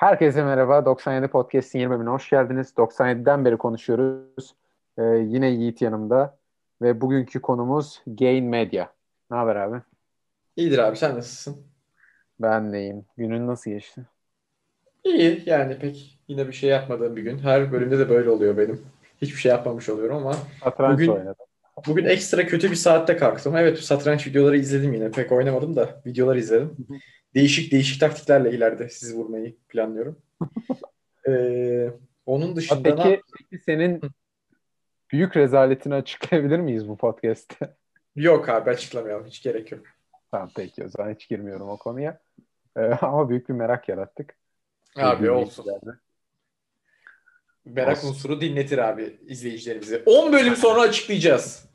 Herkese merhaba. 97 Podcast'in 20 bine hoş geldiniz. 97'den beri konuşuyoruz. Ee, yine Yiğit yanımda. Ve bugünkü konumuz Gain Media. Ne haber abi? İyidir abi sen nasılsın? Ben deyim. Günün nasıl geçti? İyi yani pek yine bir şey yapmadığım bir gün. Her bölümde de böyle oluyor benim. Hiçbir şey yapmamış oluyorum ama Satranç bugün, oynadım. Bugün ekstra kötü bir saatte kalktım. Evet satranç videoları izledim yine. Pek oynamadım da videolar izledim. Değişik değişik taktiklerle ileride sizi vurmayı planlıyorum. ee, onun dışında... Peki, peki senin büyük rezaletini açıklayabilir miyiz bu podcast'te? Yok abi açıklamayalım. Hiç gerek yok. Tamam peki o zaman hiç girmiyorum o konuya. Ee, ama büyük bir merak yarattık. Abi olsun. Merak olsun. unsuru dinletir abi izleyicilerimizi. 10 bölüm sonra açıklayacağız.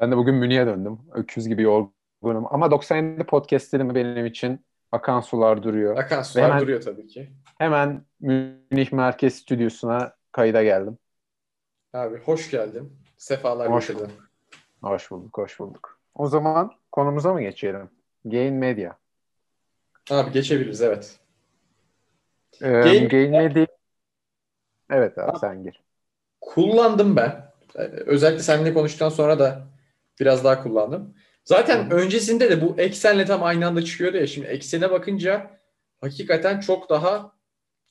Ben de bugün Münih'e döndüm. Öküz gibi yorgunum. Ama 97 podcastlerim benim için akan sular duruyor. Akan sular hemen, duruyor tabii ki. Hemen Münih Merkez Stüdyosu'na kayda geldim. Abi hoş geldin. Sefalar hoş getirdin. Hoş bulduk, hoş bulduk. O zaman konumuza mı geçelim? Gain Media. Abi geçebiliriz evet. Ee, Gain, Gain Media Evet abi, abi sen gir. Kullandım ben. Özellikle seninle konuştuktan sonra da biraz daha kullandım. Zaten Hı. öncesinde de bu eksenle tam aynı anda çıkıyordu ya. Şimdi eksene bakınca hakikaten çok daha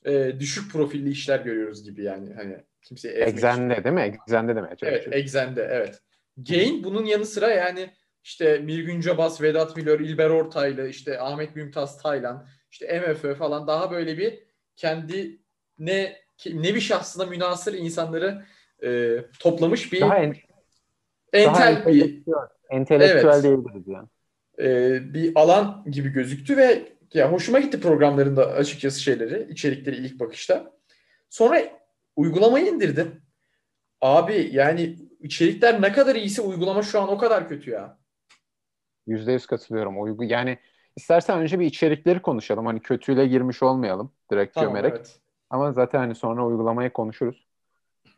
e, düşük profilli işler görüyoruz gibi yani. Hani kimseye Exende değil mi? Exende demeye Evet, Exende evet. Gain bunun yanı sıra yani işte Mirgün Cabas, Vedat Milor, İlber Ortaylı, işte Ahmet Mümtaz Taylan, işte MFÖ falan daha böyle bir kendi ne nevi şahsına münasır insanları e, toplamış bir daha en, entel daha bir entelektüel evet, diyebiliriz yani. E, bir alan gibi gözüktü ve ya hoşuma gitti programlarında açıkçası şeyleri, içerikleri ilk bakışta. Sonra uygulamayı indirdim. Abi yani içerikler ne kadar iyiyse uygulama şu an o kadar kötü ya. Yüzde yüz katılıyorum. Uygu yani istersen önce bir içerikleri konuşalım. Hani kötüyle girmiş olmayalım direkt tamam, gömerek. Evet. Ama zaten hani sonra uygulamayı konuşuruz.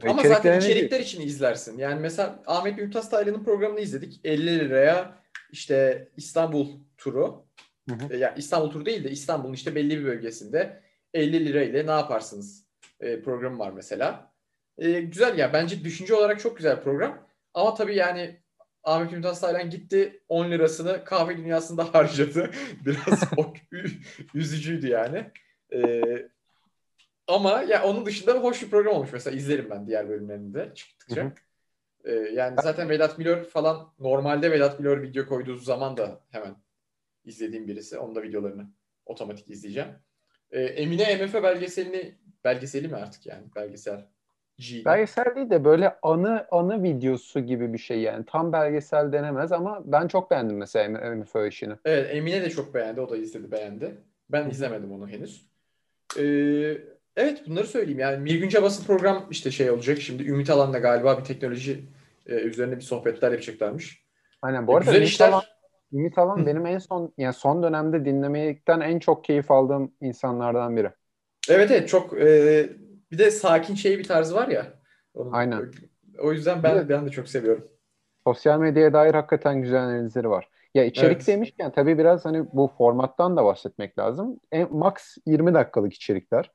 Ama zaten içerikler için izlersin. Yani mesela Ahmet Mümtaz Taylan'ın programını izledik. 50 liraya işte İstanbul turu. Hı hı. Ya İstanbul turu değil de İstanbul'un işte belli bir bölgesinde 50 lirayla ne yaparsınız e, programı var mesela. E, güzel ya bence düşünce olarak çok güzel program. Ama tabii yani Ahmet Mümtaz Taylan gitti 10 lirasını kahve dünyasında harcadı. Biraz üzücüydü yani. E, ama ya onun dışında hoş bir program olmuş. Mesela izlerim ben diğer bölümlerini de çıktıkça. Hı hı. Ee, yani zaten Vedat Milor falan normalde Vedat Milor video koyduğu zaman da hemen izlediğim birisi. Onun da videolarını otomatik izleyeceğim. Ee, Emine MF belgeselini belgeseli mi artık yani belgesel G. Belgesel değil de böyle anı anı videosu gibi bir şey yani. Tam belgesel denemez ama ben çok beğendim mesela MF işini. Evet Emine de çok beğendi. O da izledi beğendi. Ben izlemedim onu henüz. Ee, evet bunları söyleyeyim. Yani Mirgün Cabas'ın program işte şey olacak. Şimdi Ümit Alan'la galiba bir teknoloji e, üzerine bir sohbetler yapacaklarmış. Aynen bu e, arada güzel Ümit işler... Alan, Ümit Alan benim en son yani son dönemde dinlemekten en çok keyif aldığım insanlardan biri. Evet evet çok e, bir de sakin şey bir tarzı var ya. Onun, Aynen. O yüzden ben, ben de çok seviyorum. Sosyal medyaya dair hakikaten güzel analizleri var. Ya içerik evet. demişken tabii biraz hani bu formattan da bahsetmek lazım. En, max 20 dakikalık içerikler.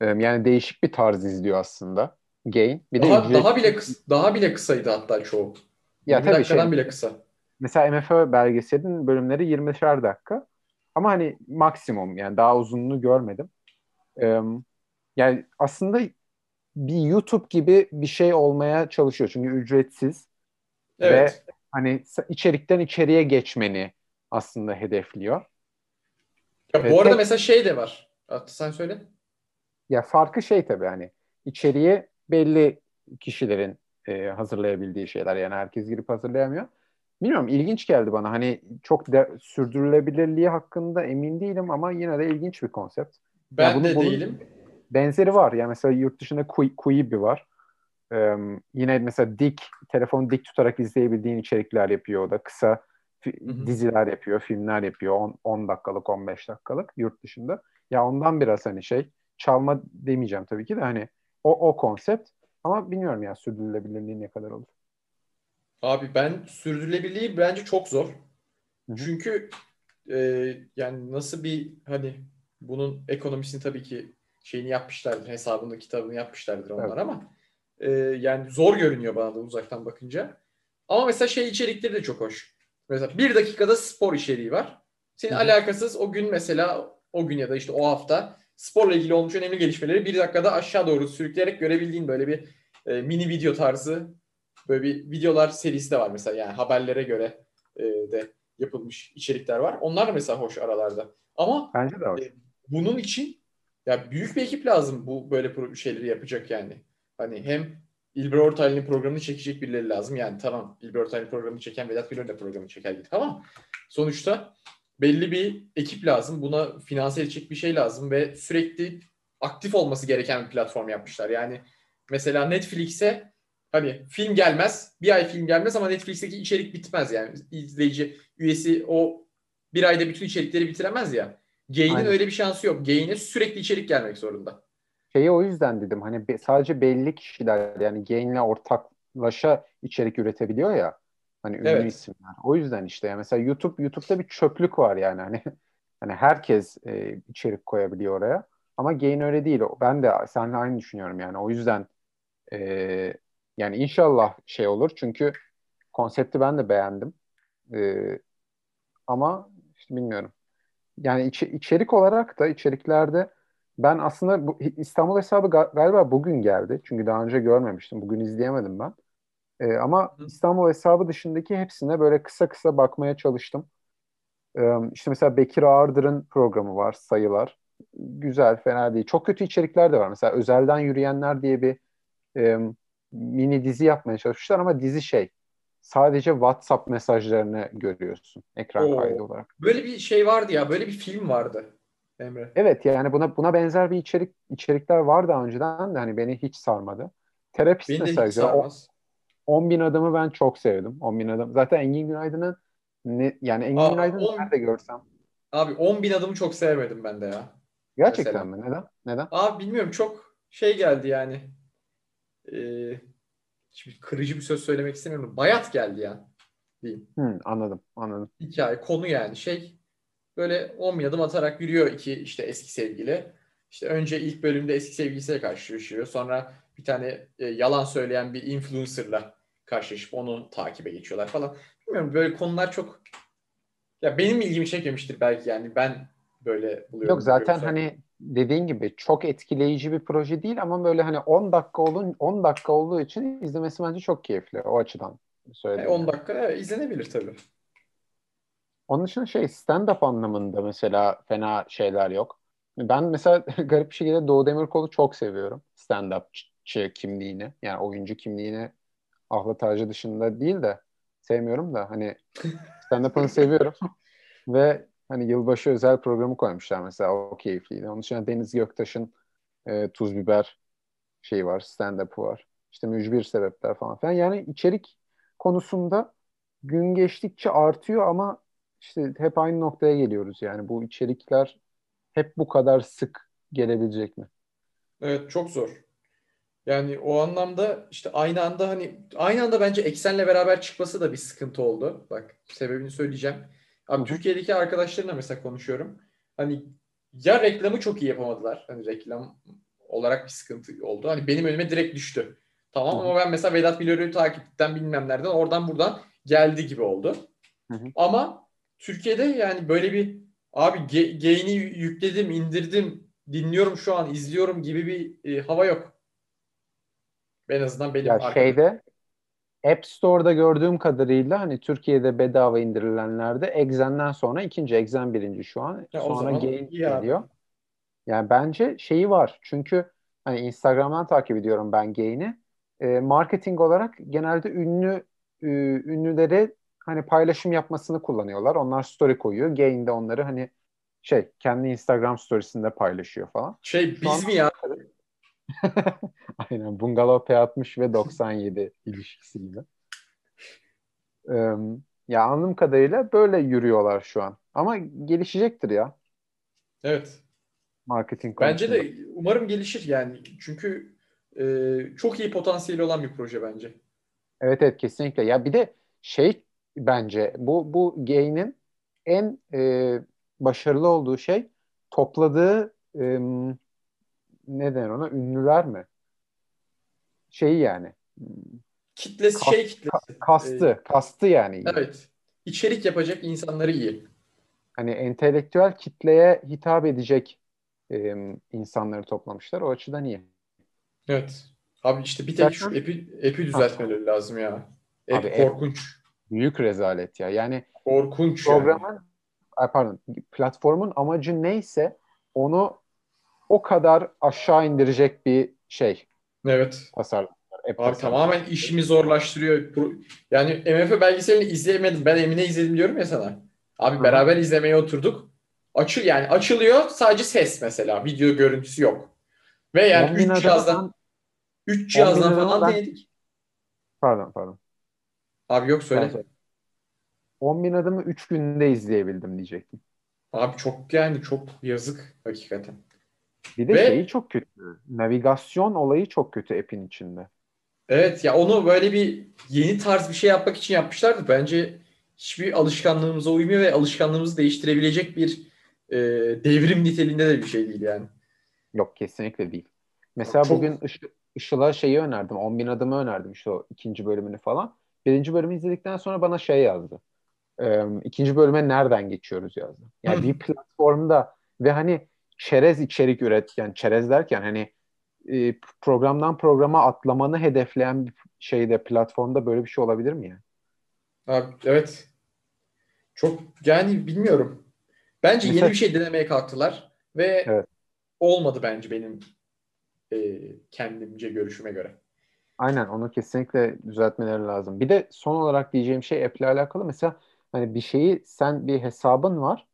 Yani değişik bir tarz izliyor aslında. Gain. Bir daha, de daha bile kısa, daha bile kısaydı hatta çoğu. Ya 20 dakikadan şey, bile kısa. Mesela MFÖ belgeselin bölümleri 20'şer dakika. Ama hani maksimum yani daha uzunluğunu görmedim. Ee, yani aslında bir YouTube gibi bir şey olmaya çalışıyor. Çünkü ücretsiz. Evet. Ve hani içerikten içeriye geçmeni aslında hedefliyor. Ya bu arada mesela şey de var. Sen söyle. Ya farkı şey tabii hani içeriye belli kişilerin e, hazırlayabildiği şeyler yani herkes girip hazırlayamıyor. Bilmiyorum ilginç geldi bana hani çok de, sürdürülebilirliği hakkında emin değilim ama yine de ilginç bir konsept. Ben yani bunu, de değilim. Benzeri var yani mesela yurt dışında Quibi var. Ee, yine mesela dik, telefonu dik tutarak izleyebildiğin içerikler yapıyor o da. Kısa fi- diziler yapıyor, filmler yapıyor. 10, 10 dakikalık, 15 dakikalık yurt dışında. Ya ondan biraz hani şey çalma demeyeceğim tabii ki de hani o, o konsept ama bilmiyorum ya sürdürülebilirliği ne kadar olur. Abi ben sürdürülebilirliği bence çok zor. Hı-hı. Çünkü e, yani nasıl bir hani bunun ekonomisini tabii ki şeyini yapmışlardır. Hesabını, kitabını yapmışlardır onlar evet. ama e, yani zor görünüyor bana da uzaktan bakınca. Ama mesela şey içerikleri de çok hoş. Mesela bir dakikada spor içeriği var. Senin Hı-hı. alakasız o gün mesela o gün ya da işte o hafta sporla ilgili olmuş önemli gelişmeleri bir dakikada aşağı doğru sürükleyerek görebildiğin böyle bir e, mini video tarzı böyle bir videolar serisi de var mesela yani haberlere göre e, de yapılmış içerikler var. Onlar mesela hoş aralarda. Ama Bence de hoş. E, bunun için ya büyük bir ekip lazım bu böyle şeyleri yapacak yani. Hani hem İlber Ortaylı'nın programını çekecek birileri lazım. Yani tamam İlber Ortaylı'nın programını çeken Vedat Milor da programını çeker git ama sonuçta belli bir ekip lazım. Buna finanse edecek bir şey lazım ve sürekli aktif olması gereken bir platform yapmışlar. Yani mesela Netflix'e hani film gelmez, bir ay film gelmez ama Netflix'teki içerik bitmez yani. izleyici üyesi o bir ayda bütün içerikleri bitiremez ya. Gain'in öyle bir şansı yok. Gain'e sürekli içerik gelmek zorunda. Şeyi o yüzden dedim hani be, sadece belli kişiler yani Gain'le ortaklaşa içerik üretebiliyor ya. Hani ünlü evet. isimler. O yüzden işte ya mesela YouTube YouTube'da bir çöplük var yani hani hani herkes e, içerik koyabiliyor oraya. Ama Gain öyle değil. Ben de seninle aynı düşünüyorum yani. O yüzden e, yani inşallah şey olur. Çünkü konsepti ben de beğendim. E, ama işte bilmiyorum. Yani iç, içerik olarak da içeriklerde ben aslında bu, İstanbul hesabı galiba bugün geldi. Çünkü daha önce görmemiştim. Bugün izleyemedim ben. E, ama İstanbul hesabı dışındaki hepsine böyle kısa kısa bakmaya çalıştım. E, işte mesela Bekir Ağırdır'ın programı var, sayılar. Güzel, fena değil. Çok kötü içerikler de var. Mesela Özelden Yürüyenler diye bir e, mini dizi yapmaya çalışmışlar ama dizi şey. Sadece WhatsApp mesajlarını görüyorsun ekran Oo. kaydı olarak. Böyle bir şey vardı ya, böyle bir film vardı. Emre. Evet yani buna buna benzer bir içerik içerikler var daha önceden de hani beni hiç sarmadı. Terapist beni mesela hiç sarmaz. 10 bin adamı ben çok sevdim. 10 bin adam. Zaten Engin Günaydın'ı ne, yani Engin Günaydın'ı nerede görsem. Abi 10 bin adamı çok sevmedim ben de ya. Gerçekten mesela. mi? Neden? Neden? Abi bilmiyorum çok şey geldi yani. Ee, şimdi kırıcı bir söz söylemek istemiyorum. Bayat geldi ya. Diyeyim. Hı, anladım. Anladım. Hikaye, konu yani şey böyle 10 bin adım atarak yürüyor iki işte eski sevgili. İşte önce ilk bölümde eski sevgilisiyle karşılaşıyor. Sonra bir tane e, yalan söyleyen bir influencerla karşılaşıp onu takibe geçiyorlar falan. Bilmiyorum böyle konular çok ya benim ilgimi çekmemiştir belki yani ben böyle buluyorum. Yok zaten hani dediğin gibi çok etkileyici bir proje değil ama böyle hani 10 dakika olun 10 dakika olduğu için izlemesi bence çok keyifli o açıdan söyledim. E 10 dakika evet, izlenebilir tabii. Onun dışında şey stand-up anlamında mesela fena şeyler yok. Ben mesela garip bir şekilde Doğu Demirkol'u çok seviyorum. Stand-upçı kimliğini. Yani oyuncu kimliğini Ahlat Ağacı dışında değil de sevmiyorum da hani stand-up'ını seviyorum. Ve hani yılbaşı özel programı koymuşlar mesela o keyifliydi. Onun dışında Deniz Göktaş'ın e, Tuz Biber şeyi var, stand-up'ı var. İşte mücbir sebepler falan filan. Yani içerik konusunda gün geçtikçe artıyor ama işte hep aynı noktaya geliyoruz yani. Bu içerikler hep bu kadar sık gelebilecek mi? Evet çok zor. Yani o anlamda işte aynı anda hani aynı anda bence eksenle beraber çıkması da bir sıkıntı oldu. Bak sebebini söyleyeceğim. Abi Hı-hı. Türkiye'deki arkadaşlarımla mesela konuşuyorum. Hani ya reklamı çok iyi yapamadılar. Hani reklam olarak bir sıkıntı oldu. Hani benim önüme direkt düştü. Tamam Hı-hı. ama ben mesela Vedat Milor'u takipten bilmem nereden oradan buradan geldi gibi oldu. Hı-hı. Ama Türkiye'de yani böyle bir abi gain'i yükledim, indirdim, dinliyorum şu an, izliyorum gibi bir e, hava yok. En azından benim ya şeyde App Store'da gördüğüm kadarıyla hani Türkiye'de bedava indirilenlerde Exen'den sonra ikinci Exen birinci şu an. Ya sonra Gain geliyor. Yani bence şeyi var. Çünkü hani Instagram'dan takip ediyorum ben Gain'i. E, marketing olarak genelde ünlü e, ünlüleri hani paylaşım yapmasını kullanıyorlar. Onlar story koyuyor. Gain de onları hani şey kendi Instagram storiesinde paylaşıyor falan. Şey biz mi ya? Aynen. Bungalov P60 ve 97 ilişkisiyle. Ee, ya anladığım kadarıyla böyle yürüyorlar şu an. Ama gelişecektir ya. Evet. Marketing konusunda. Bence de umarım gelişir yani. Çünkü e, çok iyi potansiyeli olan bir proje bence. Evet evet kesinlikle. Ya bir de şey bence bu bu Gain'in en e, başarılı olduğu şey topladığı e, ne denir ona? Ünlüler mi? Şeyi yani. Kitlesi Kas, şey kitlesi. Kastı. Ee, kastı yani. Evet. İçerik yapacak insanları iyi. Hani entelektüel kitleye hitap edecek e, insanları toplamışlar. O açıdan iyi. Evet. Abi işte bir tek şu epi, epi düzeltmeleri lazım ya. Ep Abi, korkunç. büyük rezalet ya. Yani korkunç programın yani. Pardon platformun amacı neyse onu o kadar aşağı indirecek bir şey. Evet. Tasarlamışlar. Abi tamamen işimi zorlaştırıyor. Yani MF belgeselini izleyemedim. Ben Emine izledim diyorum ya sana. Abi Hı. beraber izlemeye oturduk. Açıl yani açılıyor sadece ses mesela. Video görüntüsü yok. Ve yani 3 cihazdan 3 cihazdan falan ben... Pardon pardon. Abi yok söyle. 10 bin adımı 3 günde izleyebildim diyecektim. Abi çok yani çok yazık hakikaten. Bir de Ve, şeyi çok kötü. Navigasyon olayı çok kötü app'in içinde. Evet ya onu böyle bir yeni tarz bir şey yapmak için yapmışlardı. Bence hiçbir alışkanlığımıza uymuyor ve alışkanlığımızı değiştirebilecek bir e, devrim niteliğinde de bir şey değil yani. Yok kesinlikle değil. Mesela çok... bugün Iş, Işıl'a şeyi önerdim. 10 bin adımı önerdim işte o ikinci bölümünü falan. Birinci bölümü izledikten sonra bana şey yazdı. E, ikinci bölüme nereden geçiyoruz yazdı. Yani bir platformda ve hani çerez içerik üret yani çerez derken hani e, programdan programa atlamanı hedefleyen bir şeyde platformda böyle bir şey olabilir mi yani? Abi, evet. Çok yani bilmiyorum. Bence Mesela, yeni bir şey denemeye kalktılar ve evet. olmadı bence benim e, kendimce görüşüme göre. Aynen onu kesinlikle düzeltmeleri lazım. Bir de son olarak diyeceğim şey Apple'le alakalı mesela hani bir şeyi sen bir hesabın var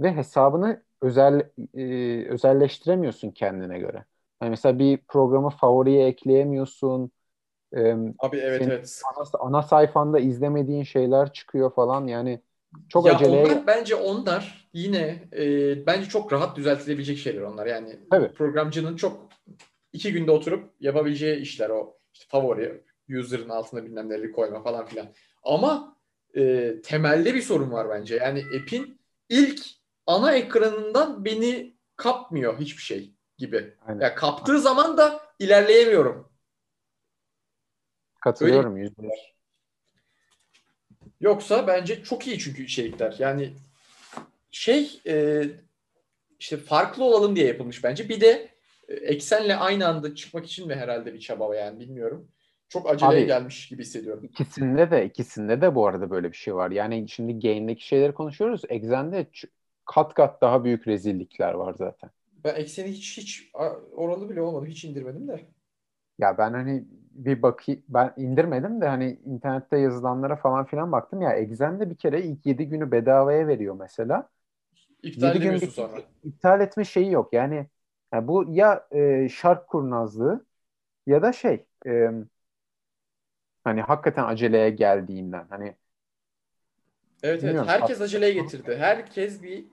ve hesabını özel e, özelleştiremiyorsun kendine göre. Yani mesela bir programı favoriye ekleyemiyorsun. E, Abi evet evet. Ana, ana sayfanda izlemediğin şeyler çıkıyor falan yani çok ya aceleye... Onlar, bence onlar yine e, bence çok rahat düzeltilebilecek şeyler onlar. Yani evet. programcının çok iki günde oturup yapabileceği işler o. İşte favori, user'ın altına bilmem neleri koyma falan filan. Ama e, temelde bir sorun var bence. Yani app'in ilk ana ekranından beni kapmıyor hiçbir şey gibi. Aynen. Ya kaptığı Aynen. zaman da ilerleyemiyorum. Katılıyorum yüzde Yoksa bence çok iyi çünkü içerikler. Yani şey e, işte farklı olalım diye yapılmış bence. Bir de e, eksenle aynı anda çıkmak için mi herhalde bir çaba yani bilmiyorum. Çok aceleye Abi, gelmiş gibi hissediyorum. İkisinde de ikisinde de bu arada böyle bir şey var. Yani şimdi Gain'deki şeyleri konuşuyoruz. Exen'de kat kat daha büyük rezillikler var zaten. Ben ekseni hiç hiç oralı bile olmadı. Hiç indirmedim de. Ya ben hani bir bakayım ben indirmedim de hani internette yazılanlara falan filan baktım ya Exen'de bir kere ilk 7 günü bedavaya veriyor mesela. İptal edemiyorsun gün, sonra. İptal etme şeyi yok. Yani, yani bu ya e, şark kurnazlığı ya da şey e, hani hakikaten aceleye geldiğinden hani Evet evet herkes aceleye getirdi. Herkes bir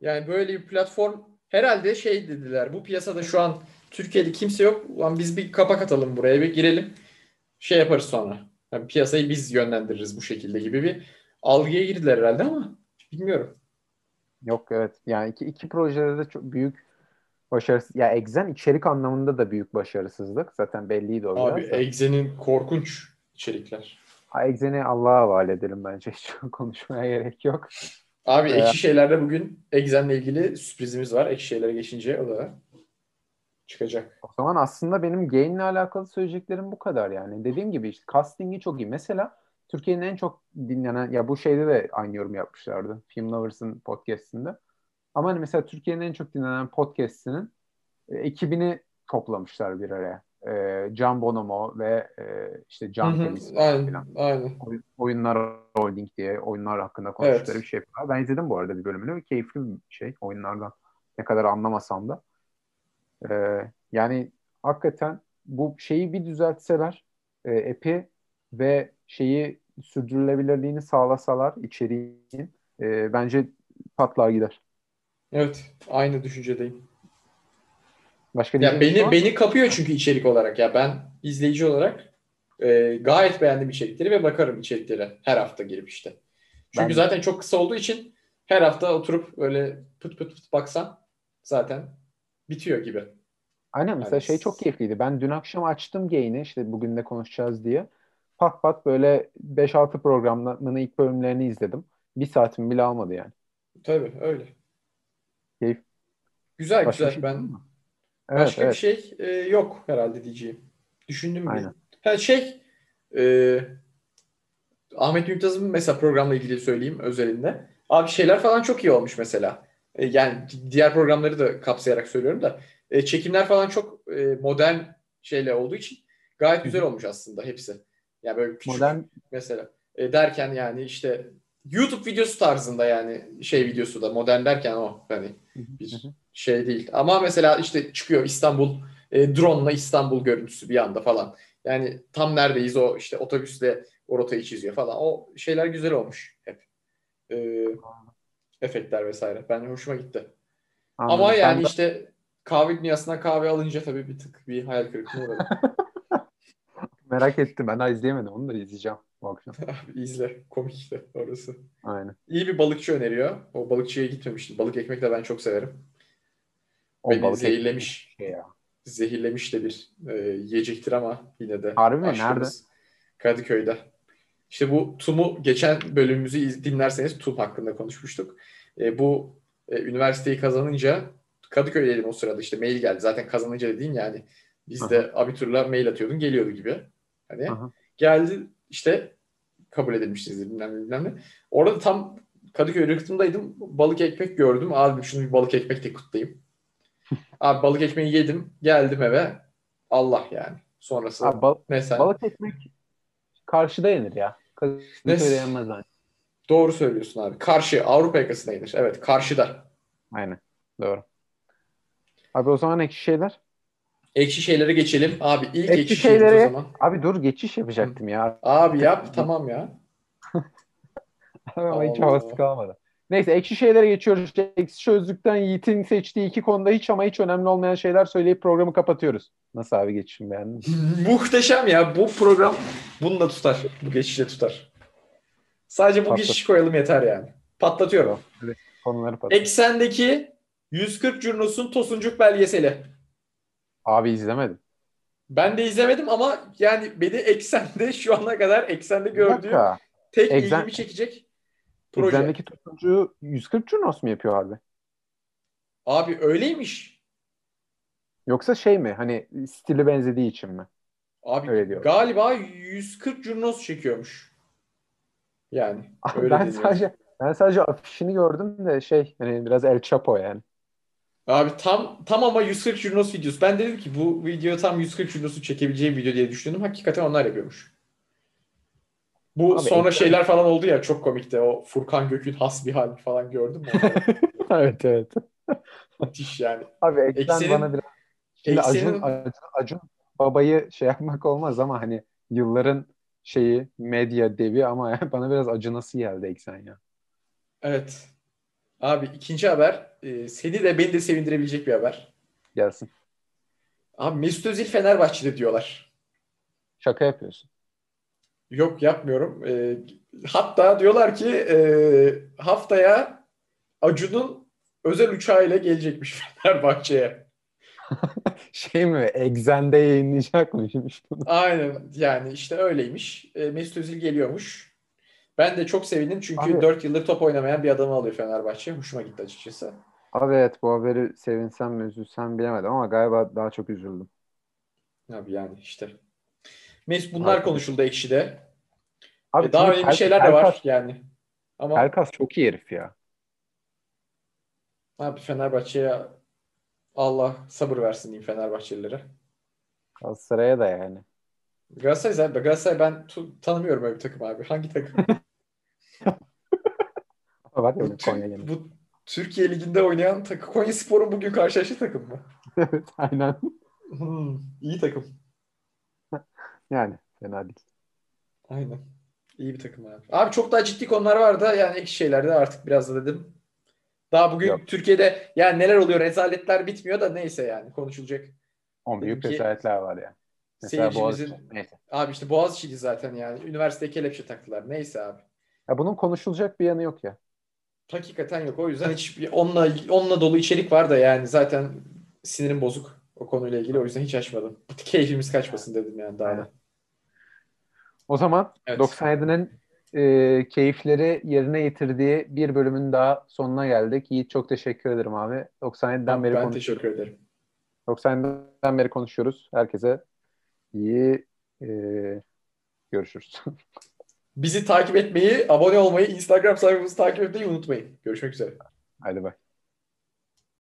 yani böyle bir platform herhalde şey dediler. Bu piyasada şu an Türkiye'de kimse yok. Ulan biz bir kapak atalım buraya bir girelim. Şey yaparız sonra. Yani piyasayı biz yönlendiririz bu şekilde gibi bir algıya girdiler herhalde ama bilmiyorum. Yok evet. Yani iki, iki projede de çok büyük başarısız. Ya Exen içerik anlamında da büyük başarısızlık. Zaten belliydi o Abi Exen'in korkunç içerikler. Exen'i Allah'a havale edelim bence. Hiç konuşmaya gerek yok. Abi ee, ekşi şeylerde bugün Exen'le ilgili sürprizimiz var. Ekşi şeylere geçince o da çıkacak. O zaman aslında benim Gain'le alakalı söyleyeceklerim bu kadar yani. Dediğim gibi işte casting'i çok iyi. Mesela Türkiye'nin en çok dinlenen ya bu şeyde de aynı yorum yapmışlardı. Film Lovers'ın podcast'inde. Ama hani mesela Türkiye'nin en çok dinlenen podcast'inin e, ekibini toplamışlar bir araya. E, Can Bonomo ve e, işte Can aynen. Oyun, oyunlar Holding diye oyunlar hakkında konuştukları evet. bir şey var. Ben izledim bu arada bir bölümünü ve keyifli bir şey oyunlardan. Ne kadar anlamasam da. E, yani hakikaten bu şeyi bir düzeltseler e, app'i ve şeyi sürdürülebilirliğini sağlasalar içeriğin e, bence patlar gider. Evet, aynı düşüncedeyim. Başka ya beni var? beni kapıyor çünkü içerik olarak ya ben izleyici olarak e, gayet beğendim içerikleri ve bakarım içeriklere her hafta girip işte. Çünkü ben... zaten çok kısa olduğu için her hafta oturup öyle pıt pıt pıt baksan zaten bitiyor gibi. Aynen mesela yani... şey çok keyifliydi. Ben dün akşam açtım Gain'i işte bugün de konuşacağız diye. Pat pat böyle 5-6 programının ilk bölümlerini izledim. Bir saatimi bile almadı yani. Tabii öyle. Keyif. Güzel Başka güzel. Şey ben evet, Başka evet. bir şey e, yok herhalde diyeceğim. Düşündüm. Aynen. Ha, şey e, Ahmet Mümtaz'ın mesela programla ilgili söyleyeyim özelinde. Abi şeyler falan çok iyi olmuş mesela. E, yani diğer programları da kapsayarak söylüyorum da e, çekimler falan çok e, modern şeyle olduğu için gayet güzel olmuş aslında hepsi. Yani böyle küçük modern mesela e, derken yani işte YouTube videosu tarzında yani şey videosu da modern derken o hani bir şey değil. Ama mesela işte çıkıyor İstanbul e, drone'la İstanbul görüntüsü bir anda falan. Yani tam neredeyiz o işte otobüsle o rotayı çiziyor falan. O şeyler güzel olmuş hep. Ee, efektler vesaire. Ben hoşuma gitti. Anladım. Ama yani ben işte kahve dünyasından kahve alınca tabii bir tık bir hayal kırıklığına uğradım. Merak ettim. Ben daha izleyemedim. Onu da izleyeceğim bu akşam. İzle. Komik işte orası. Aynen. İyi bir balıkçı öneriyor. O balıkçıya gitmemiştim. Balık ekmek de ben çok severim. O Beni balık zehirlemiş. Şey ya. Zehirlemiş de bir e, yiyecektir ama yine de. Harbi mi? Nerede? Kadıköy'de. İşte bu TUM'u geçen bölümümüzü dinlerseniz TUM hakkında konuşmuştuk. E, bu e, üniversiteyi kazanınca Kadıköy'deydim o sırada işte mail geldi. Zaten kazanınca dediğin yani biz Aha. de abiturla mail atıyordun geliyordu gibi. Hani Aha. geldi işte kabul edilmiştiniz bilmem ne bilmem ne. Orada tam Kadıköy rıhtımdaydım. Balık ekmek gördüm. Abi şunu bir balık ekmek de kutlayayım. Abi balık ekmeği yedim. Geldim eve. Allah yani. Sonrası Abi, bal- mesela. Balık ekmek karşıda yenir ya. Kadıköy'de yenmez yani. Doğru söylüyorsun abi. Karşı. Avrupa yakasında yenir. Evet. Karşıda. Aynen. Doğru. Abi o zaman ekşi şeyler. Ekşi şeylere geçelim. Abi ilk ekşi, ekşi şeylere, o zaman. Abi dur geçiş yapacaktım ya. Abi yap tamam ya. Ama hiç havası kalmadı. Neyse ekşi şeylere geçiyoruz. Ekşi sözlükten Yiğit'in seçtiği iki konuda hiç ama hiç önemli olmayan şeyler söyleyip programı kapatıyoruz. Nasıl abi geçişim beğendin Muhteşem ya. Bu program bunu da tutar. Bu geçişle tutar. Sadece bu Patlat. geçişi koyalım yeter yani. Patlatıyorum. Evet, konuları patlat. Eksendeki 140 Curnos'un Tosuncuk belgeseli. Abi izlemedim. Ben de izlemedim ama yani beni eksende şu ana kadar eksende gördüğüm tek Exen... ilgimi çekecek proje. Exendeki tutuncu 140 Curnos mu yapıyor abi? Abi öyleymiş. Yoksa şey mi? Hani stili benzediği için mi? Abi Öyle diyor. galiba 140 Curnos çekiyormuş. Yani. Öyle ben sadece ben sadece afişini gördüm de şey hani biraz El Chapo yani. Abi tam tam ama 140 Junos videosu. Ben dedim ki bu video tam 140 Junos'u çekebileceğim video diye düşündüm. Hakikaten onlar yapıyormuş. Bu Abi sonra ekran... şeyler falan oldu ya çok komikti. O Furkan Gök'ün has bir hal falan gördün mü? evet evet. Müthiş yani. Abi ekran Eksenin, bana biraz Şimdi Eksenin... Acun, Acun, Acun babayı şey yapmak olmaz ama hani yılların şeyi medya devi ama bana biraz acınası geldi eksen ya. Evet. Abi ikinci haber e, seni de beni de sevindirebilecek bir haber. Gelsin. Abi Mesut Özil Fenerbahçe'de diyorlar. Şaka yapıyorsun. Yok yapmıyorum. E, hatta diyorlar ki e, haftaya Acun'un özel uçağıyla gelecekmiş Fenerbahçe'ye. şey mi? Exxen'de yayınlayacakmış bunu. Aynen. Yani işte öyleymiş. E, Mesut Özil geliyormuş. Ben de çok sevindim çünkü Abi, 4 yıldır top oynamayan bir adamı alıyor Fenerbahçe. Hoşuma gitti açıkçası. Abi evet bu haberi sevinsem mi üzülsem bilemedim ama galiba daha çok üzüldüm. Abi yani işte. Mes bunlar Abi. konuşuldu Ekşi'de. Abi e, daha önemli şeyler de var yani. Ama Pelkas çok iyi herif ya. Abi Fenerbahçe'ye Allah sabır versin diyeyim Fenerbahçelilere. Galatasaray'a da yani. Galatasaray zaten Galatasaray ben tanımıyorum öyle bir takım abi. Hangi takım? Var ya bu, Konya bu Türkiye Ligi'nde oynayan takım. Konya Spor'un bugün karşılaştığı takım mı? evet aynen. Hmm, iyi takım. Yani fena değil. Aynen. İyi bir takım abi. Abi çok daha ciddi konular var da yani ek şeylerde artık biraz da dedim. Daha bugün Yok. Türkiye'de yani neler oluyor rezaletler bitmiyor da neyse yani konuşulacak. On büyük rezaletler var ya. Yani. Mesela Seyircimizin... Boğaziçi. Neyse. Abi işte Boğaziçi'ydi zaten yani. Üniversiteye kelepçe taktılar. Neyse abi. Ya bunun konuşulacak bir yanı yok ya. Hakikaten yok. O yüzden hiç onunla onunla dolu içerik var da yani zaten sinirim bozuk o konuyla ilgili. O yüzden hiç açmadım. Keyfimiz kaçmasın dedim yani daha da. O zaman evet. 97'nin e, keyifleri yerine getirdiği bir bölümün daha sonuna geldik. Yiğit çok teşekkür ederim abi. 97'den beri Ben teşekkür ederim. 97'den beri konuşuyoruz. Herkese iyi e, görüşürüz. Bizi takip etmeyi, abone olmayı, Instagram sayfamızı takip etmeyi unutmayın. Görüşmek üzere. Hadi bay.